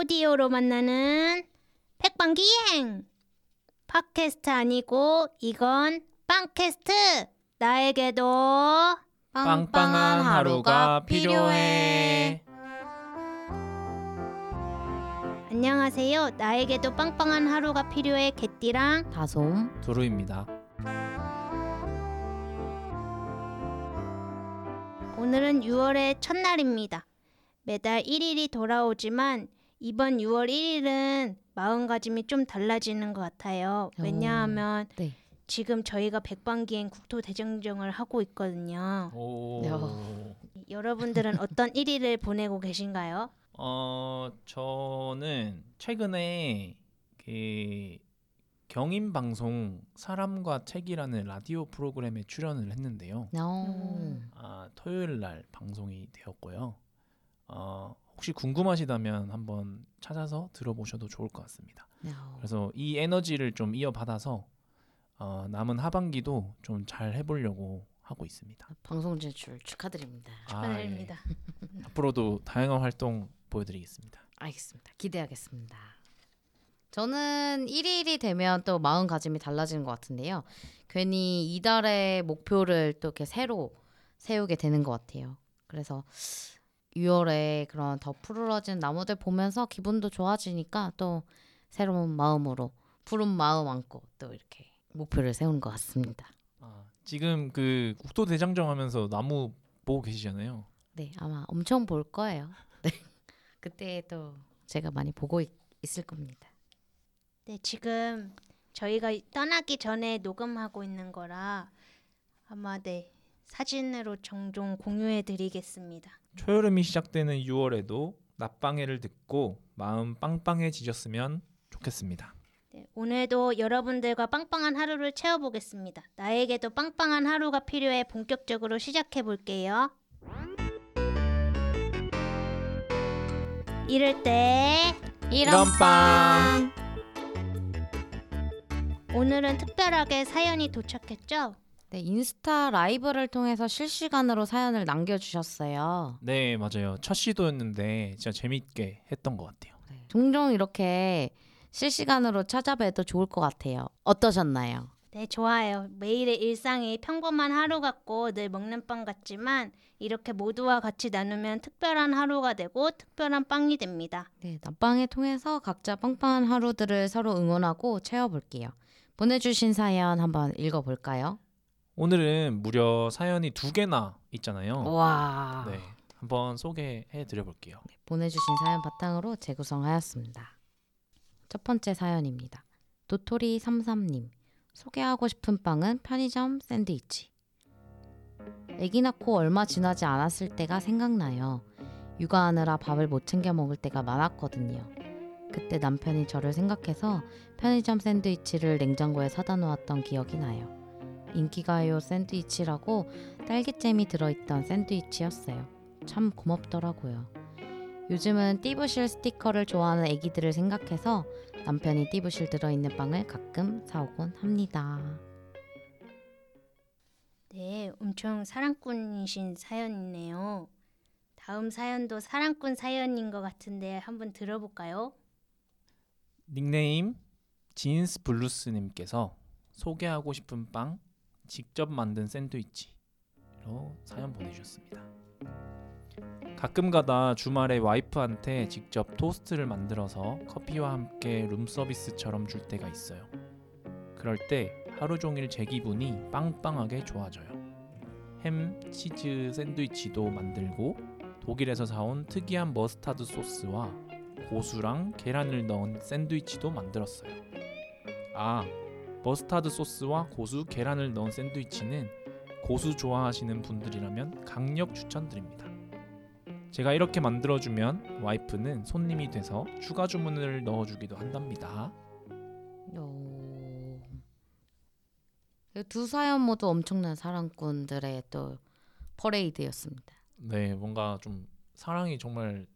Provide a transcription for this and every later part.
오디오로 만나는 백방기행. 팟캐스트 아니고 이건 빵캐스트. 나에게도 빵빵한 하루가 필요해. 안녕하세요. 나에게도 빵빵한 하루가 필요해. 개띠랑 다솜. 두루입니다. 오늘은 6월의 첫날입니다. 매달 1일이 돌아오지만 이번 6월 1일은 마음가짐이 좀 달라지는 것 같아요 왜냐하면 네. 지금 저희가 백방기행 국토대장정을 하고 있거든요. 오. 야. 여러분들은 어떤 1일을 보내고 계신가요? 어 저는 최근에 그 경인 방송 사람과 책이라는 라디오 프로그램에 출연을 했는데요. 어. 아, 토요일 날 방송이 되었고요. 어, 혹시 궁금하시다면 한번 찾아서 들어보셔도 좋을 것 같습니다. 어. 그래서 이 에너지를 좀 이어받아서 어, 남은 하반기도 좀 잘 해보려고 하고 있습니다. 방송 진출 축하드립니다. 축하드립니다. 아, 예. 앞으로도 다양한 활동 보여드리겠습니다. 알겠습니다. 기대하겠습니다. 저는 1일이 되면 또 마음가짐이 달라지는 것 같은데요. 괜히 이달의 목표를 또 이렇게 새로 세우게 되는 것 같아요. 그래서 6월에 그런 더 푸르러진 나무들 보면서 기분도 좋아지니까 또 새로운 마음으로 푸른 마음 안고 또 이렇게 목표를 세우는 것 같습니다. 아, 지금 그 국토 대장정 하면서 나무 보고 계시잖아요. 네, 아마 엄청 볼 거예요. 네, 그때 또 제가 많이 보고 있, 있을 겁니다. 네, 지금 저희가 떠나기 전에 녹음하고 있는 거라 아마 네 사진으로 종종 공유해 드리겠습니다. 초여름이 시작되는 6월에도 낮방해를 듣고 마음 빵빵해지셨으면 좋겠습니다. 네, 오늘도 여러분들과 빵빵한 하루를 채워보겠습니다. 나에게도 빵빵한 하루가 필요해 본격적으로 시작해 볼게요. 이럴 때 이런 빵. 오늘은 특별하게 사연이 도착했죠? 네, 인스타 라이브를 통해서 실시간으로 사연을 남겨주셨어요. 네 맞아요. 첫 시도였는데 진짜 재밌게 했던 것 같아요. 네, 종종 이렇게 실시간으로 찾아뵈도 좋을 것 같아요. 어떠셨나요? 네, 좋아요. 매일의 일상이 평범한 하루 같고 늘 먹는 빵 같지만 이렇게 모두와 같이 나누면 특별한 하루가 되고 특별한 빵이 됩니다. 네, 낮방을 통해서 각자 빵빵한 하루들을 서로 응원하고 채워볼게요. 보내주신 사연 한번 읽어볼까요? 오늘은 무려 사연이 두 개나 있잖아요. 와, 네 한번 소개해 드려 볼게요. 보내주신 사연 바탕으로 재구성하였습니다. 첫 번째 사연입니다. 도토리 33님 소개하고 싶은 빵은 편의점 샌드위치. 아기 낳고 얼마 지나지 않았을 때가 생각나요. 육아하느라 밥을 못 챙겨 먹을 때가 많았거든요. 그때 남편이 저를 생각해서 편의점 샌드위치를 냉장고에 사다 놓았던 기억이 나요. 인기가요 샌드위치라고 딸기잼이 들어있던 샌드위치였어요. 참 고맙더라고요. 요즘은 띠부실 스티커를 좋아하는 애기들을 생각해서 남편이 띠부실 들어있는 빵을 가끔 사오곤 합니다. 네, 엄청 사랑꾼이신 사연이네요. 다음 사연도 사랑꾼 사연인 것 같은데 한번 들어볼까요? 닉네임 진스 블루스님께서 소개하고 싶은 빵 직접 만든 샌드위치로 사연 보내주셨습니다. 가끔가다 주말에 와이프한테 직접 토스트를 만들어서 커피와 함께 룸서비스처럼 줄 때가 있어요. 그럴 때 하루 종일 제 기분이 빵빵하게 좋아져요. 햄, 치즈 샌드위치도 만들고 독일에서 사온 특이한 머스타드 소스와 고수랑 계란을 넣은 샌드위치도 만들었어요. 아, 머스타드 소스와 고수, 계란을 넣은 샌드위치는 고수 좋아하시는 분들이라면 강력 추천드립니다. 제가 이렇게 만들어주면 와이프는 손님이 돼서 추가 주문을 넣어주기도 한답니다. 오. 두 사연 모두 엄청난 사랑꾼들의 또 퍼레이드였습니다. 네, 뭔가 좀 사랑이 정말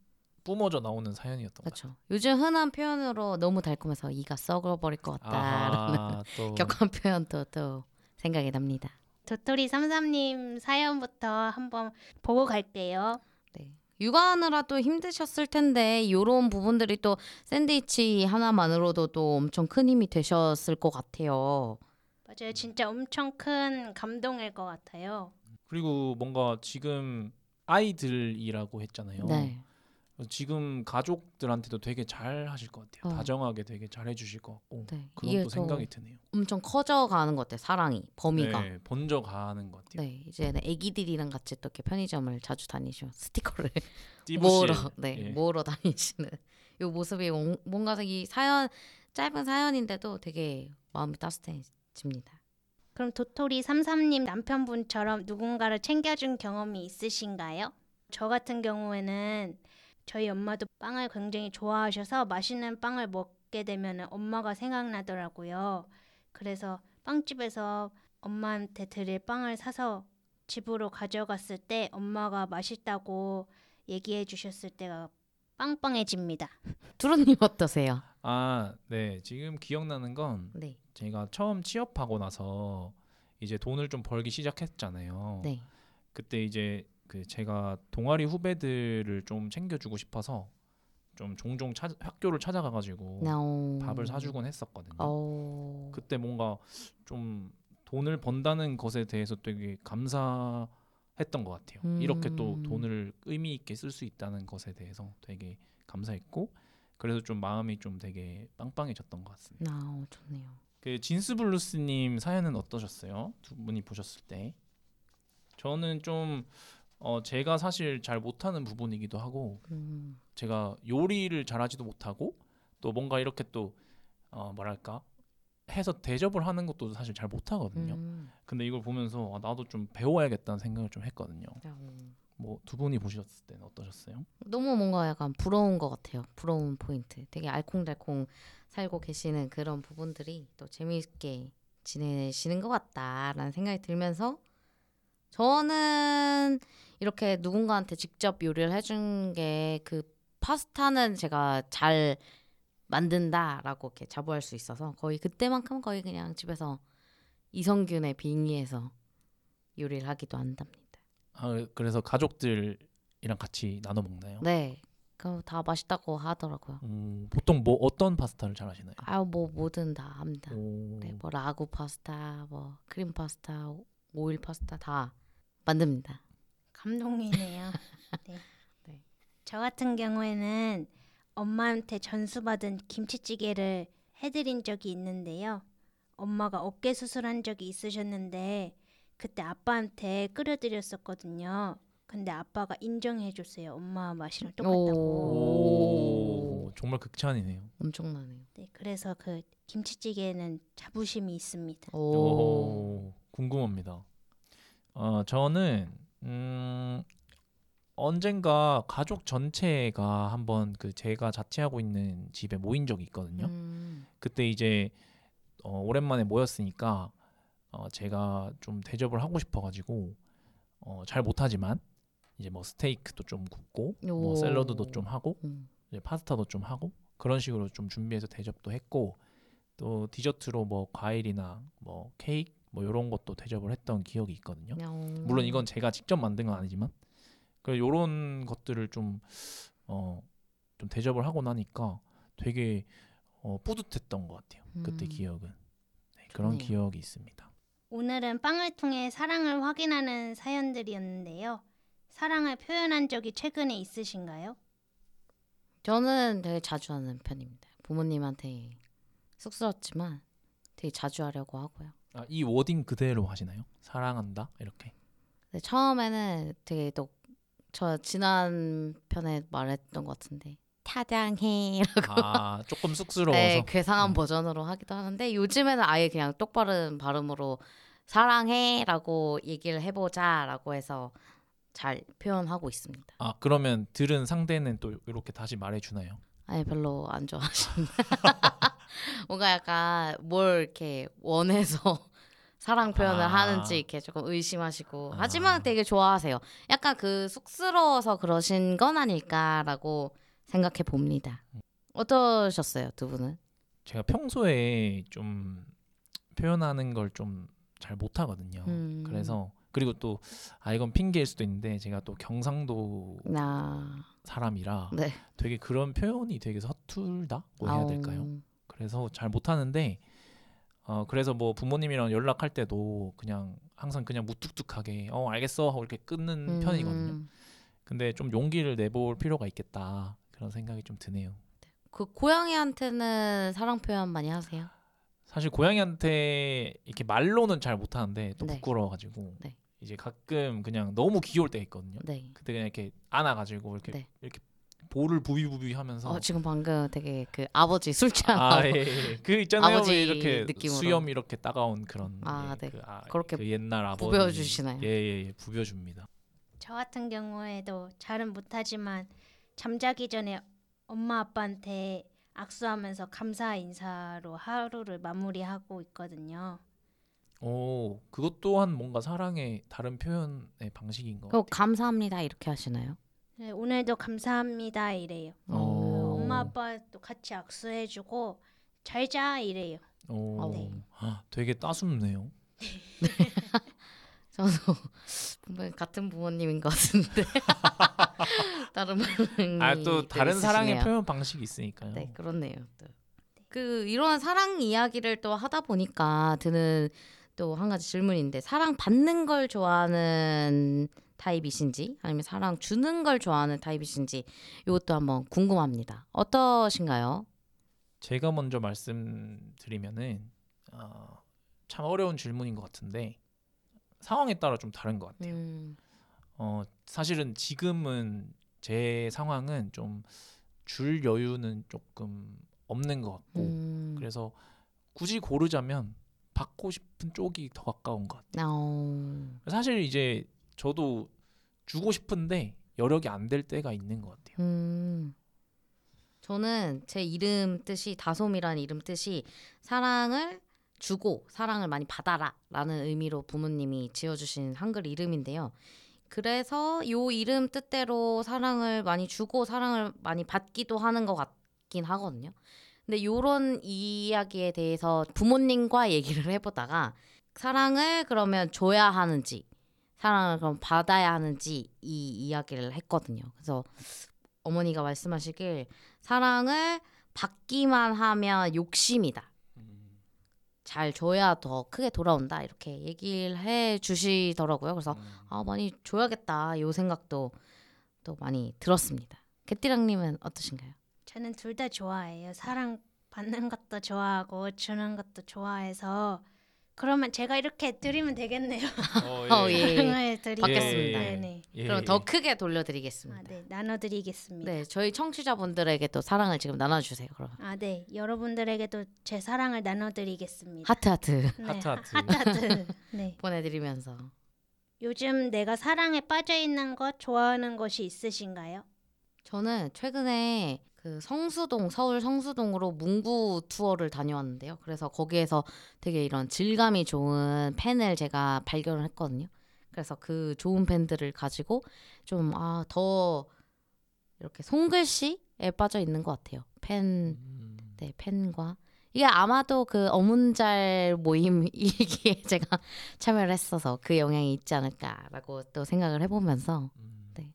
뿜어져 나오는 사연이었던 것 같아요. 그렇죠. 요즘 흔한 표현으로 너무 달콤해서 이가 썩어버릴 것 같다라는 아하, 또 격한 표현도 또 생각이 납니다. 도토리 삼삼님 사연부터 한번 보고 갈게요. 네. 육아하느라 또 힘드셨을 텐데 요런 부분들이 또 샌드위치 하나만으로도 또 엄청 큰 힘이 되셨을 것 같아요. 맞아요. 진짜 엄청 큰 감동일 것 같아요. 그리고 뭔가 지금 아이들이라고 했잖아요. 네. 지금 가족들한테도 되게 잘 하실 것 같아요. 어. 다정하게 되게 잘 해주실 것 같고 네. 또또 생각이 드네요. 엄청 커져가는 것 같아요. 사랑이 범위가. 네. 네, 번져 가는 것 같아요. 이제는 애기들이랑 같이 또 이렇게 편의점을 자주 다니시고 스티커를 띠부실. 모으러 네 예. 모으러 다니시는 요 모습이 뭔- 뭔가 이 사연 짧은 사연인데도 되게 마음이 따뜻해집니다. 그럼 도토리 삼삼님 남편분처럼 누군가를 챙겨준 경험이 있으신가요? 저 같은 경우에는 저희 엄마도 빵을 굉장히 좋아하셔서 맛있는 빵을 먹게 되면 엄마가 생각나더라고요. 그래서 빵집에서 엄마한테 드릴 빵을 사서 집으로 가져갔을 때 엄마가 맛있다고 얘기해 주셨을 때가 빵빵해집니다. 두루님 어떠세요? 아, 네. 지금 기억나는 건 네, 제가 처음 취업하고 나서 이제 돈을 좀 벌기 시작했잖아요. 네. 그때 이제 그 제가 동아리 후배들을 좀 챙겨주고 싶어서 좀 종종 찾, 학교를 찾아가가지고 어... 밥을 사주곤 했었거든요. 어... 그때 뭔가 좀 돈을 번다는 것에 대해서 되게 감사했던 것 같아요. 음. 이렇게 또 돈을 의미 있게 쓸 수 있다는 것에 대해서 되게 감사했고 그래서 좀 마음이 좀 되게 빵빵해졌던 것 같습니다. 아, 좋네요. 그 진스 블루스님 사연은 어떠셨어요? 두 분이 보셨을 때 저는 좀 어, 제가 사실 잘 못하는 부분이기도 하고 음, 제가 요리를 잘하지도 못하고 또 뭔가 이렇게 또 어, 뭐랄까 해서 대접을 하는 것도 사실 잘 못하거든요. 음, 근데 이걸 보면서 아, 나도 좀 배워야겠다는 생각을 좀 했거든요. 어. 뭐두 분이 보셨을 때는 어떠셨어요? 너무 뭔가 약간 부러운 것 같아요. 부러운 포인트. 되게 알콩달콩 살고 계시는 그런 부분들이 또 재미있게 지내시는 것 같다라는 생각이 들면서 저는 이렇게 누군가한테 직접 요리를 해준 게 그 파스타는 제가 잘 만든다라고 이렇게 자부할 수 있어서 거의 그때만큼 거의 그냥 집에서 이성균의 빙의해서 요리를 하기도 한답니다. 아, 그래서 가족들이랑 같이 나눠 먹나요? 네, 그거 다 맛있다고 하더라고요. 음, 보통 뭐 어떤 파스타를 잘 하시나요? 아, 뭐 뭐든 다 합니다. 오, 네, 뭐 라구 파스타, 뭐 크림 파스타, 오- 오일 파스타 다 만듭니다. 감동이네요. 네. 네. 저 같은 경우에는 엄마한테 전수받은 김치찌개를 해드린 적이 있는데요. 엄마가 어깨 수술한 적이 있으셨는데 그때 아빠한테 끓여드렸었거든요. 근데 아빠가 인정해줬어요. 엄마 맛이랑 똑같다고. 오, 정말 극찬이네요. 엄청나네요. 네, 그래서 그 김치찌개에는 자부심이 있습니다. 오, 오, 궁금합니다. 어, 저는 음, 언젠가 가족 전체가 한번 그 제가 자취하고 있는 집에 모인 적이 있거든요. 음, 그때 이제 어, 오랜만에 모였으니까 어, 제가 좀 대접을 하고 싶어가지고 어, 잘 못하지만 이제 뭐 스테이크도 좀 굽고 뭐 오. 샐러드도 좀 하고 음, 이제 파스타도 좀 하고 그런 식으로 좀 준비해서 대접도 했고 또 디저트로 뭐 과일이나 뭐 케이크 뭐 이런 것도 대접을 했던 기억이 있거든요. 음. 물론 이건 제가 직접 만든 건 아니지만 그 요런 것들을 좀 어, 좀 대접을 하고 나니까 되게 어, 뿌듯했던 것 같아요. 그때 음. 기억은 네, 그런 좋네요. 기억이 있습니다. 오늘은 빵을 통해 사랑을 확인하는 사연들이었는데요. 사랑을 표현한 적이 최근에 있으신가요? 저는 되게 자주 하는 편입니다. 부모님한테 쑥스럽지만 되게 자주 하려고 하고요. 아, 이 워딩 그대로 하시나요? 사랑한다 이렇게. 근데 처음에는 되게 또 저 지난 편에 말했던 것 같은데 타장해 아 조금 쑥스러워서. 네, 괴상한 음. 버전으로 하기도 하는데 요즘에는 아예 그냥 똑바른 발음으로 사랑해라고 얘기를 해보자라고 해서 잘 표현하고 있습니다. 아 그러면 들은 상대는 또 이렇게 다시 말해주나요? 아예 별로 안 좋아하시는데 뭔가 약간 뭘 이렇게 원해서 사랑 표현을 아. 하는지 이렇게 조금 의심하시고 아. 하지만 되게 좋아하세요. 약간 그 쑥스러워서 그러신 건 아닐까라고 생각해 봅니다. 어떠셨어요 두 분은? 제가 평소에 좀 표현하는 걸 좀 잘 못하거든요. 음. 그래서 그리고 또 아 이건 핑계일 수도 있는데 제가 또 경상도 나 사람이라 네. 되게 그런 표현이 되게 서툴다고 뭐 해야. 될까요? 그래서 잘 못하는데 어 그래서 뭐 부모님이랑 연락할 때도 그냥 항상 그냥 무뚝뚝하게 어 알겠어 하고 이렇게 끊는 음, 편이거든요. 근데 좀 용기를 내볼 필요가 있겠다 그런 생각이 좀 드네요. 그 고양이한테는 사랑 표현 많이 하세요? 사실 고양이한테 이렇게 말로는 잘 못하는데 또 네. 부끄러워가지고 네. 이제 가끔 그냥 너무 귀여울 때 있거든요. 네. 그때 그냥 이렇게 안아가지고 이렇게 네. 이렇게 볼을 부비부비 하면서 어, 지금 방금 되게 그 아버지 술 취한 아, 예, 예. 그 있잖아요. 아버지 왜 이렇게 느낌으로. 수염 이렇게 따가운 그런 아, 예, 네. 그, 아, 그렇게 그 옛날 아버지 부벼주시나요? 예, 예, 예. 부벼줍니다. 저 같은 경우에도 잘은 못하지만 잠자기 전에 엄마 아빠한테 악수하면서 감사 인사로 하루를 마무리하고 있거든요. 오, 그것 또한 뭔가 사랑의 다른 표현의 방식인 것 그거 같아요. 감사합니다 이렇게 하시나요? 네, 오늘도 감사합니다 이래요. 어. 어, 엄마 아빠도 같이 악수해주고 잘 자 이래요. 오, 네. 아, 되게 따숩네요. 저도 분명 같은 부모님인 것 같은데 다른 반응이 아, 또 다른 사랑의 있으시네요. 표현 방식이 있으니까요. 네, 그렇네요. 또. 그 이런 사랑 이야기를 또 하다 보니까 드는 또 한 가지 질문인데 사랑 받는 걸 좋아하는 타입이신지 아니면 사랑 주는 걸 좋아하는 타입이신지 이것도 한번 궁금합니다. 어떠신가요? 제가 먼저 말씀드리면은 어, 참 어려운 질문인 것 같은데 상황에 따라 좀 다른 것 같아요. 음, 어, 사실은 지금은 제 상황은 좀 줄 여유는 조금 없는 것 같고 음, 그래서 굳이 고르자면 받고 싶은 쪽이 더 가까운 것 같아요. 어, 사실 이제 저도 주고 싶은데 여력이 안 될 때가 있는 것 같아요. 음. 저는 제 이름 뜻이 다솜이라는 이름 뜻이 사랑을 주고 사랑을 많이 받아라라는 의미로 부모님이 지어주신 한글 이름인데요. 그래서 요 이름 뜻대로 사랑을 많이 주고 사랑을 많이 받기도 하는 것 같긴 하거든요. 근데 요런 이야기에 대해서 부모님과 얘기를 해보다가 사랑을 그러면 줘야 하는지 사랑을 그럼 받아야 하는지 이 이야기를 했거든요. 그래서 어머니가 말씀하시길 사랑을 받기만 하면 욕심이다. 잘 줘야 더 크게 돌아온다. 이렇게 얘기를 해 주시더라고요. 그래서 음. 아 많이 줘야겠다. 요 생각도 또 많이 들었습니다. 개띠랑님은 어떠신가요? 저는 둘 다 좋아해요. 사랑 받는 것도 좋아하고 주는 것도 좋아해서 그러면 제가 이렇게 드리면 되겠네요. 어, 예. 사랑을 드리고 받겠습니다. 네네. 예, 그럼 예. 더 크게 돌려드리겠습니다. 아, 네 나눠드리겠습니다. 네, 저희 청취자분들에게 또 사랑을 지금 나눠주세요. 그럼 아, 네. 여러분들에게도 제 사랑을 나눠드리겠습니다. 하트 하트 네, 하트, 하트. 하트 하트. 네. 보내드리면서 요즘 내가 사랑에 빠져 있는 것 좋아하는 것이 있으신가요? 저는 최근에 그 성수동 서울 성수동으로 문구 투어를 다녀왔는데요. 그래서 거기에서 되게 이런 질감이 좋은 펜을 제가 발견을 했거든요. 그래서 그 좋은 펜들을 가지고 좀 아 더 이렇게 손글씨에 빠져 있는 것 같아요. 펜, 음. 네 펜과 이게 아마도 그 어문잘 모임이기에 제가 참여를 했어서 그 영향이 있지 않을까라고 또 생각을 해보면서 음. 네.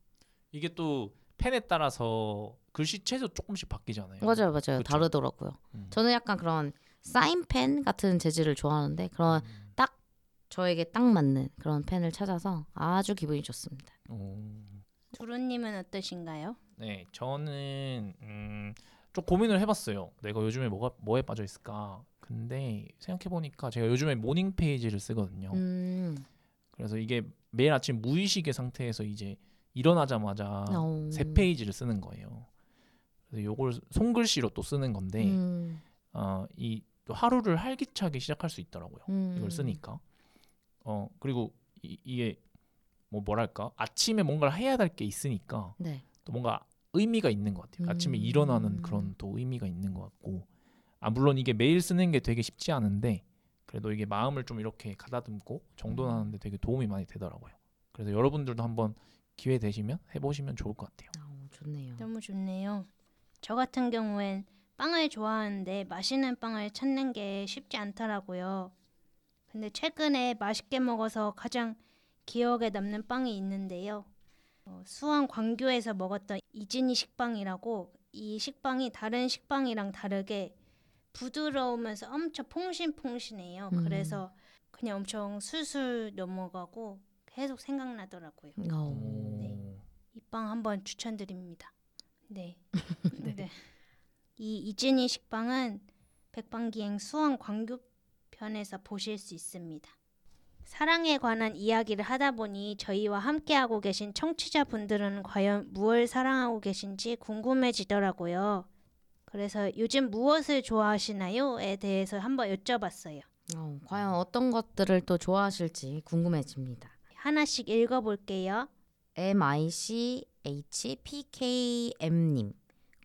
이게 또 펜에 따라서 글씨체도 조금씩 바뀌잖아요. 맞아요, 맞아요. 그쵸? 다르더라고요. 음. 저는 약간 그런 사인펜 같은 재질을 좋아하는데 그런 음. 저에게 딱 맞는 그런 펜을 찾아서 아주 기분이 좋습니다. 오. 두루님은 어떠신가요? 네, 저는 음, 좀 고민을 해봤어요. 내가 요즘에 뭐가 뭐에 빠져 있을까? 근데 생각해 보니까 제가 요즘에 morning page를 쓰거든요. 음, 그래서 이게 매일 아침 무의식의 상태에서 이제 일어나자마자 어. 세 페이지를 쓰는 거예요. 그래서 요걸 손글씨로 또 쓰는 건데 음, 어, 이또 하루를 활기차게 시작할 수 있더라고요. 음. 이걸 쓰니까. 어 그리고 이, 이게 뭐 뭐랄까 아침에 뭔가를 해야 될 게 있으니까 네. 또 뭔가 의미가 있는 것 같아요. 아침에 음. 일어나는 그런 또 의미가 있는 것 같고 아 물론 이게 매일 쓰는 게 되게 쉽지 않은데 그래도 이게 마음을 좀 이렇게 가다듬고 정돈하는데 되게 도움이 많이 되더라고요. 그래서 여러분들도 한번 기회 되시면 해보시면 좋을 것 같아요. 어, 좋네요. 너무 좋네요. 저 같은 경우엔 빵을 좋아하는데 맛있는 빵을 찾는 게 쉽지 않더라고요. 근데 최근에 맛있게 먹어서 가장 기억에 남는 빵이 있는데요. 어, 수원 광교에서 먹었던 이진이 식빵이라고 이 식빵이 다른 식빵이랑 다르게 부드러우면서 엄청 퐁신퐁신해요. 음. 그래서 그냥 엄청 술술 넘어가고 계속 생각나더라고요. 어. 네. 이 빵 한번 추천드립니다. 네. 네. 이 이진이 식빵은 백방기행 수원 광교 편에서 보실 수 있습니다. 사랑에 관한 이야기를 하다 보니 저희와 함께하고 계신 청취자분들은 과연 무엇을 사랑하고 계신지 궁금해지더라고요. 그래서 요즘 무엇을 좋아하시나요?에 대해서 한번 여쭤봤어요. 어, 과연 어떤 것들을 또 좋아하실지 궁금해집니다. 하나씩 읽어볼게요. M I C H P K M님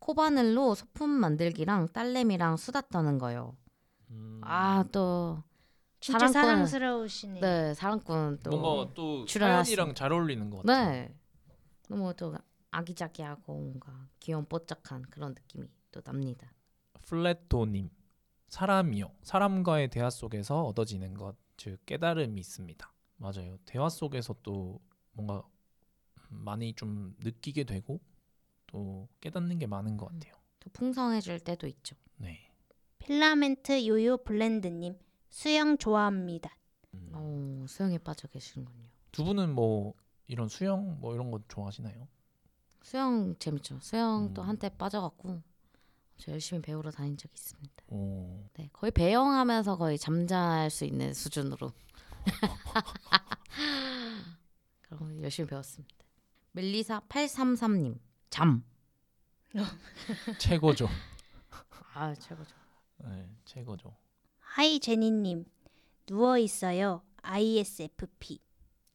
코바늘로 소품 만들기랑 딸내미랑 수다 떠는 거요. 음, 아 또 진짜 사랑꾼. 사랑스러우시네요. 네, 사랑꾼 또 뭔가 또 사연이랑 잘 어울리는 것 같아요. 네. 너무 또 아기자기하고 뭔가 귀여운 뽀짝한 그런 느낌이 또 납니다. 플랫도님 사람이요 사람과의 대화 속에서 얻어지는 것 즉 깨달음이 있습니다 맞아요 대화 속에서 또 뭔가 많이 좀 느끼게 되고 또 깨닫는 게 많은 것 같아요 또 풍성해질 때도 있죠. 네 필라멘트 요요 블렌드님 수영 좋아합니다. 음. 어, 수영에 빠져 계시는군요. 두 분은 뭐 이런 수영 뭐 이런 거 좋아하시나요? 수영 재밌죠. 수영 또 음. 한때 빠져갖고 저 열심히 배우러 다닌 적이 있습니다. 오, 네, 거의 배영하면서 거의 잠잘 수 있는 수준으로 그럼 열심히 배웠습니다. 멜리사 833님 잠. 최고죠 아 최고죠. 네 최고죠 하이 제니님 누워 있어요. ISFP.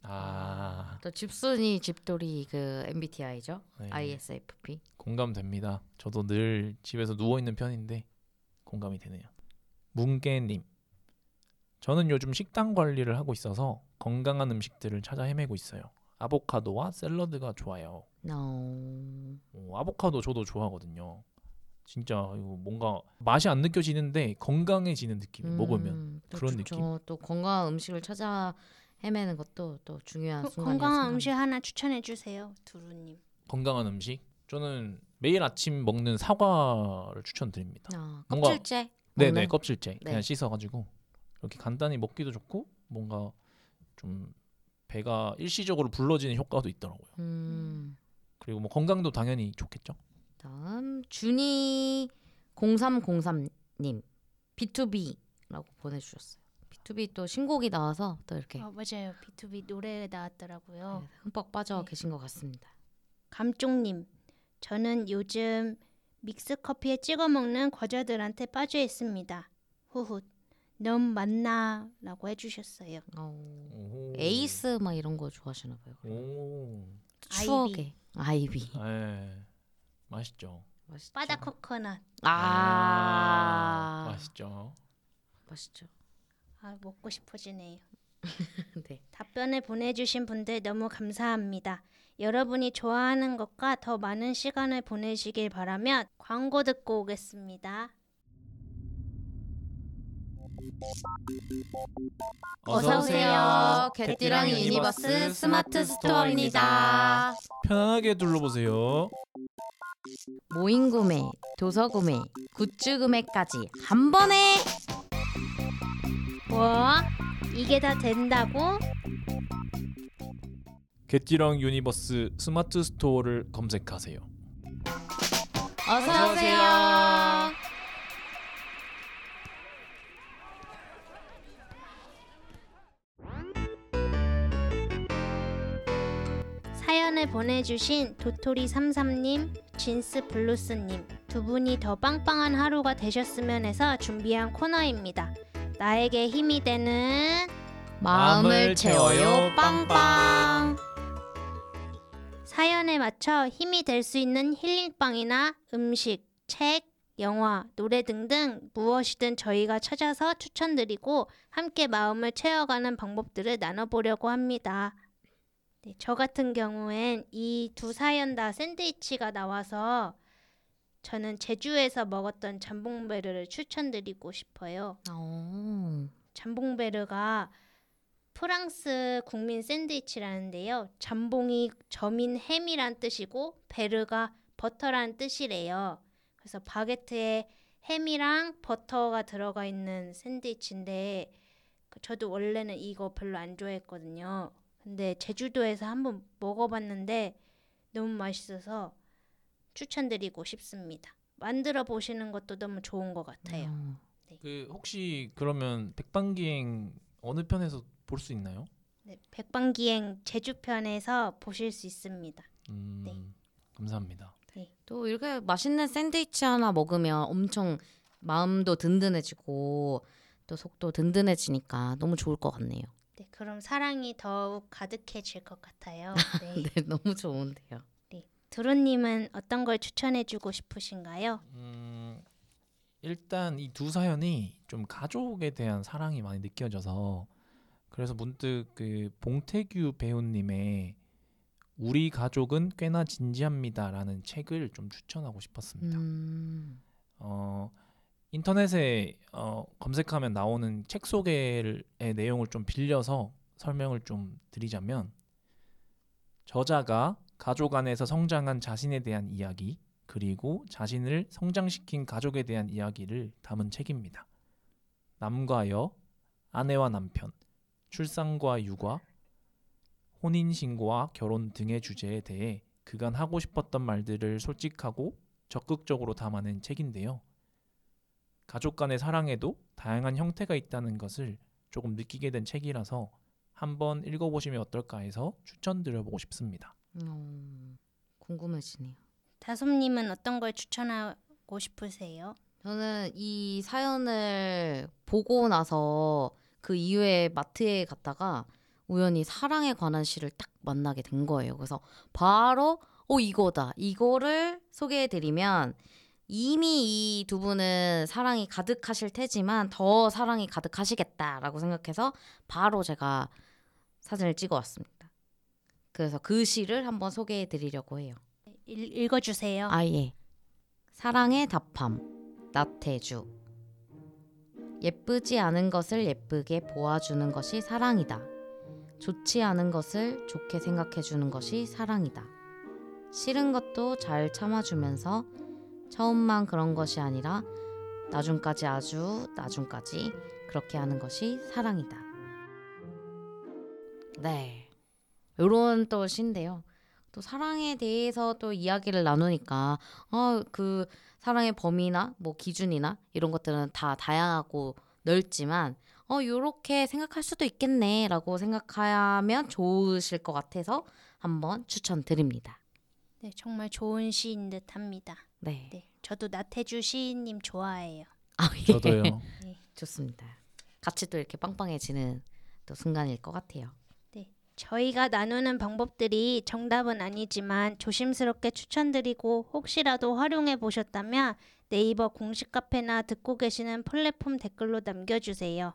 아 또 집순이 집돌이 그 MBTI죠. 네. ISFP. 공감됩니다. 저도 늘 집에서 누워 있는 편인데 공감이 되네요. 문개님, 저는 요즘 식단 관리를 하고 있어서 건강한 음식들을 찾아 헤매고 있어요. 아보카도와 샐러드가 좋아요. No. 오, 아보카도 저도 좋아하거든요. 진짜 이거 뭔가 맛이 안 느껴지는데 건강해지는 느낌. 먹으면 음, 또 그런 좋죠. 또 건강한 음식을 찾아 헤매는 것도 또 중요한 그- 순간이에요. 건강한. 음식 하나 추천해 주세요, 두루님. 건강한 음식. 저는 매일 아침 먹는 사과를 추천드립니다. 아, 뭔가- 껍질째. 네네? 껍질째 네. 그냥 씻어가지고 이렇게 간단히 먹기도 좋고 뭔가 좀 배가 일시적으로 불러지는 효과도 있더라고요. 음. 그리고 뭐 건강도 당연히 좋겠죠. 다음 준이 0303님 B2B라고 보내주셨어요. B2B 또 신곡이 나와서 또 이렇게 어, 맞아요. B2B 노래 나왔더라고요. 네, 흠뻑 빠져 네. 계신 것 같습니다. 감쪽님, 저는 요즘 믹스 커피에 찍어 먹는 과자들한테 빠져 있습니다. 후훗. 너무 맛나라고 해주셨어요. 어, 오. 에이스 막 이런 거 좋아하시나 봐요. 오. 추억의 아이비. 예. 맛있죠. 맛있죠. 바다 코코넛. 아, 맛있죠. 맛있죠. 아, 먹고 싶어지네요. 네. 답변을 보내주신 분들 너무 감사합니다. 여러분이 좋아하는 것과 더 많은 시간을 보내시길 바라며 광고 듣고 오겠습니다. 어서 오세요. 개띠랑 유니버스 스마트 스토어입니다. 편안하게 둘러보세요. 모임 구매, 도서 구매, 굿즈 구매까지 한 번에 뭐? 이게 다 된다고? 개띠랑 유니버스 스마트 스토어를 검색하세요. 어서 오세요. 보내주신 도토리33님, 진스블루스님 두 분이 더 빵빵한 하루가 되셨으면 해서 준비한 코너입니다. 나에게 힘이 되는 마음을 채워요 빵빵. 사연에 맞춰 힘이 될 수 있는 힐링빵이나 음식, 책, 영화, 노래 등등 무엇이든 저희가 찾아서 추천드리고 함께 마음을 채워가는 방법들을 나눠보려고 합니다. 네, 저 같은 경우엔 이 두 사연 다 샌드위치가 나와서 저는 제주에서 먹었던 잠봉베르를 추천드리고 싶어요. 어, 잠봉베르가 프랑스 국민 샌드위치라는데요. 잠봉이 점인 햄이란 뜻이고 베르가 버터란 뜻이래요. 그래서 바게트에 햄이랑 버터가 들어가 있는 샌드위치인데 그 저도 원래는 이거 별로 안 좋아했거든요. 근데 제주도에서 한번 먹어봤는데 너무 맛있어서 추천드리고 싶습니다. 만들어 보시는 것도 너무 좋은 것 같아요. 어, 그 혹시 그러면 백반기행 어느 편에서 볼 수 있나요? 네, 백반기행 제주 편에서 보실 수 있습니다. 음, 네. 감사합니다. 또 이렇게 맛있는 샌드위치 하나 먹으면 엄청 마음도 든든해지고 또 속도 든든해지니까 너무 좋을 것 같네요. 네, 그럼 사랑이 더욱 가득해질 것 같아요. 네. 네, 너무 좋은데요. 두루님은 어떤 걸 추천해주고 싶으신가요? 음, 일단 이 두 사연이 좀 가족에 대한 사랑이 많이 느껴져서 그래서 문득 그 봉태규 배우님의 우리 가족은 꽤나 진지합니다라는 책을 좀 추천하고 싶었습니다. 음, 어, 인터넷에 어, 검색하면 나오는 책 소개의 내용을 좀 빌려서 설명을 좀 드리자면 저자가 가족 안에서 성장한 자신에 대한 이야기 그리고 자신을 성장시킨 가족에 대한 이야기를 담은 책입니다. 남과 여, 아내와 남편, 출산과 육아, 혼인 신고와 결혼 등의 주제에 대해 그간 하고 싶었던 말들을 솔직하고 적극적으로 담아낸 책인데요. 가족 간의 사랑에도 다양한 형태가 있다는 것을 조금 느끼게 된 책이라서 한번 읽어보시면 어떨까 해서 추천드려보고 싶습니다. 어, 궁금해지네요. 다솜님은 어떤 걸 추천하고 싶으세요? 저는 이 사연을 보고 나서 그 이후에 마트에 갔다가 우연히 사랑에 관한 시를 딱 만나게 된 거예요. 그래서 바로 어 이거다. 이거를 소개해 드리면 이미 이 두 분은 사랑이 가득하실 테지만 더 사랑이 가득하시겠다라고 생각해서 바로 제가 사진을 찍어 왔습니다. 그래서 그 시를 한번 소개해 드리려고 해요. 읽, 읽어주세요. 아 예 사랑의 답함 나태주 예쁘지 않은 것을 예쁘게 보아주는 것이 사랑이다. 좋지 않은 것을 좋게 생각해 주는 것이 사랑이다. 싫은 것도 잘 참아주면서 처음만 그런 것이 아니라 나중까지 아주 나중까지 그렇게 하는 것이 사랑이다. 네. 요런 또 시인데요. 또 사랑에 대해서 또 이야기를 나누니까 어 그 사랑의 범위나 뭐 기준이나 이런 것들은 다 다양하고 넓지만 어 요렇게 생각할 수도 있겠네라고 생각하면 좋으실 것 같아서 한번 추천드립니다. 네, 정말 좋은 시인 듯합니다. 네. 네, 저도 나태주 시인님 좋아해요. 아, 예. 저도요. 좋습니다. 같이 또 이렇게 빵빵해지는 또 순간일 것 같아요. 저희가 나누는 방법들이 정답은 아니지만 조심스럽게 추천드리고 혹시라도 활용해 보셨다면 네이버 공식 카페나 듣고 계시는 플랫폼 댓글로 남겨주세요.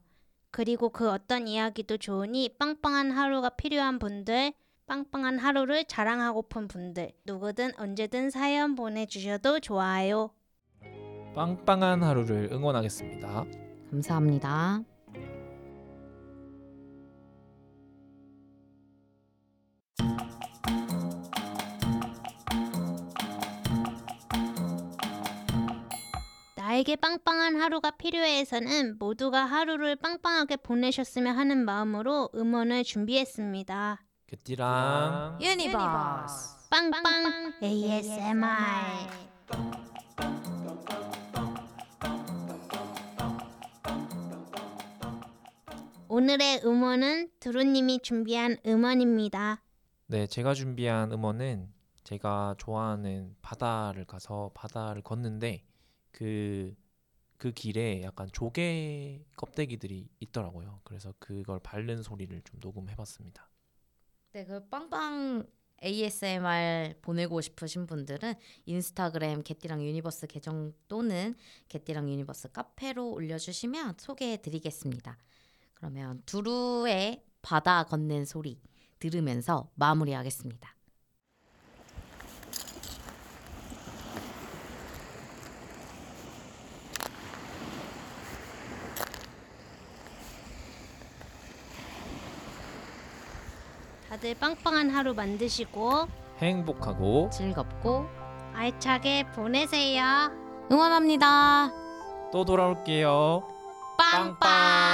그리고 그 어떤 이야기도 좋으니 빵빵한 하루가 필요한 분들, 빵빵한 하루를 자랑하고픈 분들, 누구든 언제든 사연 보내주셔도 좋아요. 빵빵한 하루를 응원하겠습니다. 감사합니다. 나에게 빵빵한 하루가 필요해서는 모두가 하루를 빵빵하게 보내셨으면 하는 마음으로 음원을 준비했습니다. 개띠랑 유니버스. 빵빵 ASMR 오늘의 음원은 두루님이 준비한 음원입니다. 네, 제가 준비한 음원은 제가 좋아하는 바다를 가서 바다를 걷는데 그, 그 길에 약간 조개 껍데기들이 있더라고요. 그래서 그걸 밟는 소리를 좀 녹음해봤습니다. 네, 그 빵빵 ASMR 보내고 싶으신 분들은 인스타그램 개띠랑 유니버스 계정 또는 개띠랑 유니버스 카페로 올려주시면 소개해드리겠습니다. 그러면 두루의 바다 걷는 소리 들으면서 마무리하겠습니다. 다들 빵빵한 하루 만드시고 행복하고 즐겁고 알차게 보내세요. 응원합니다. 또 돌아올게요. 빵빵.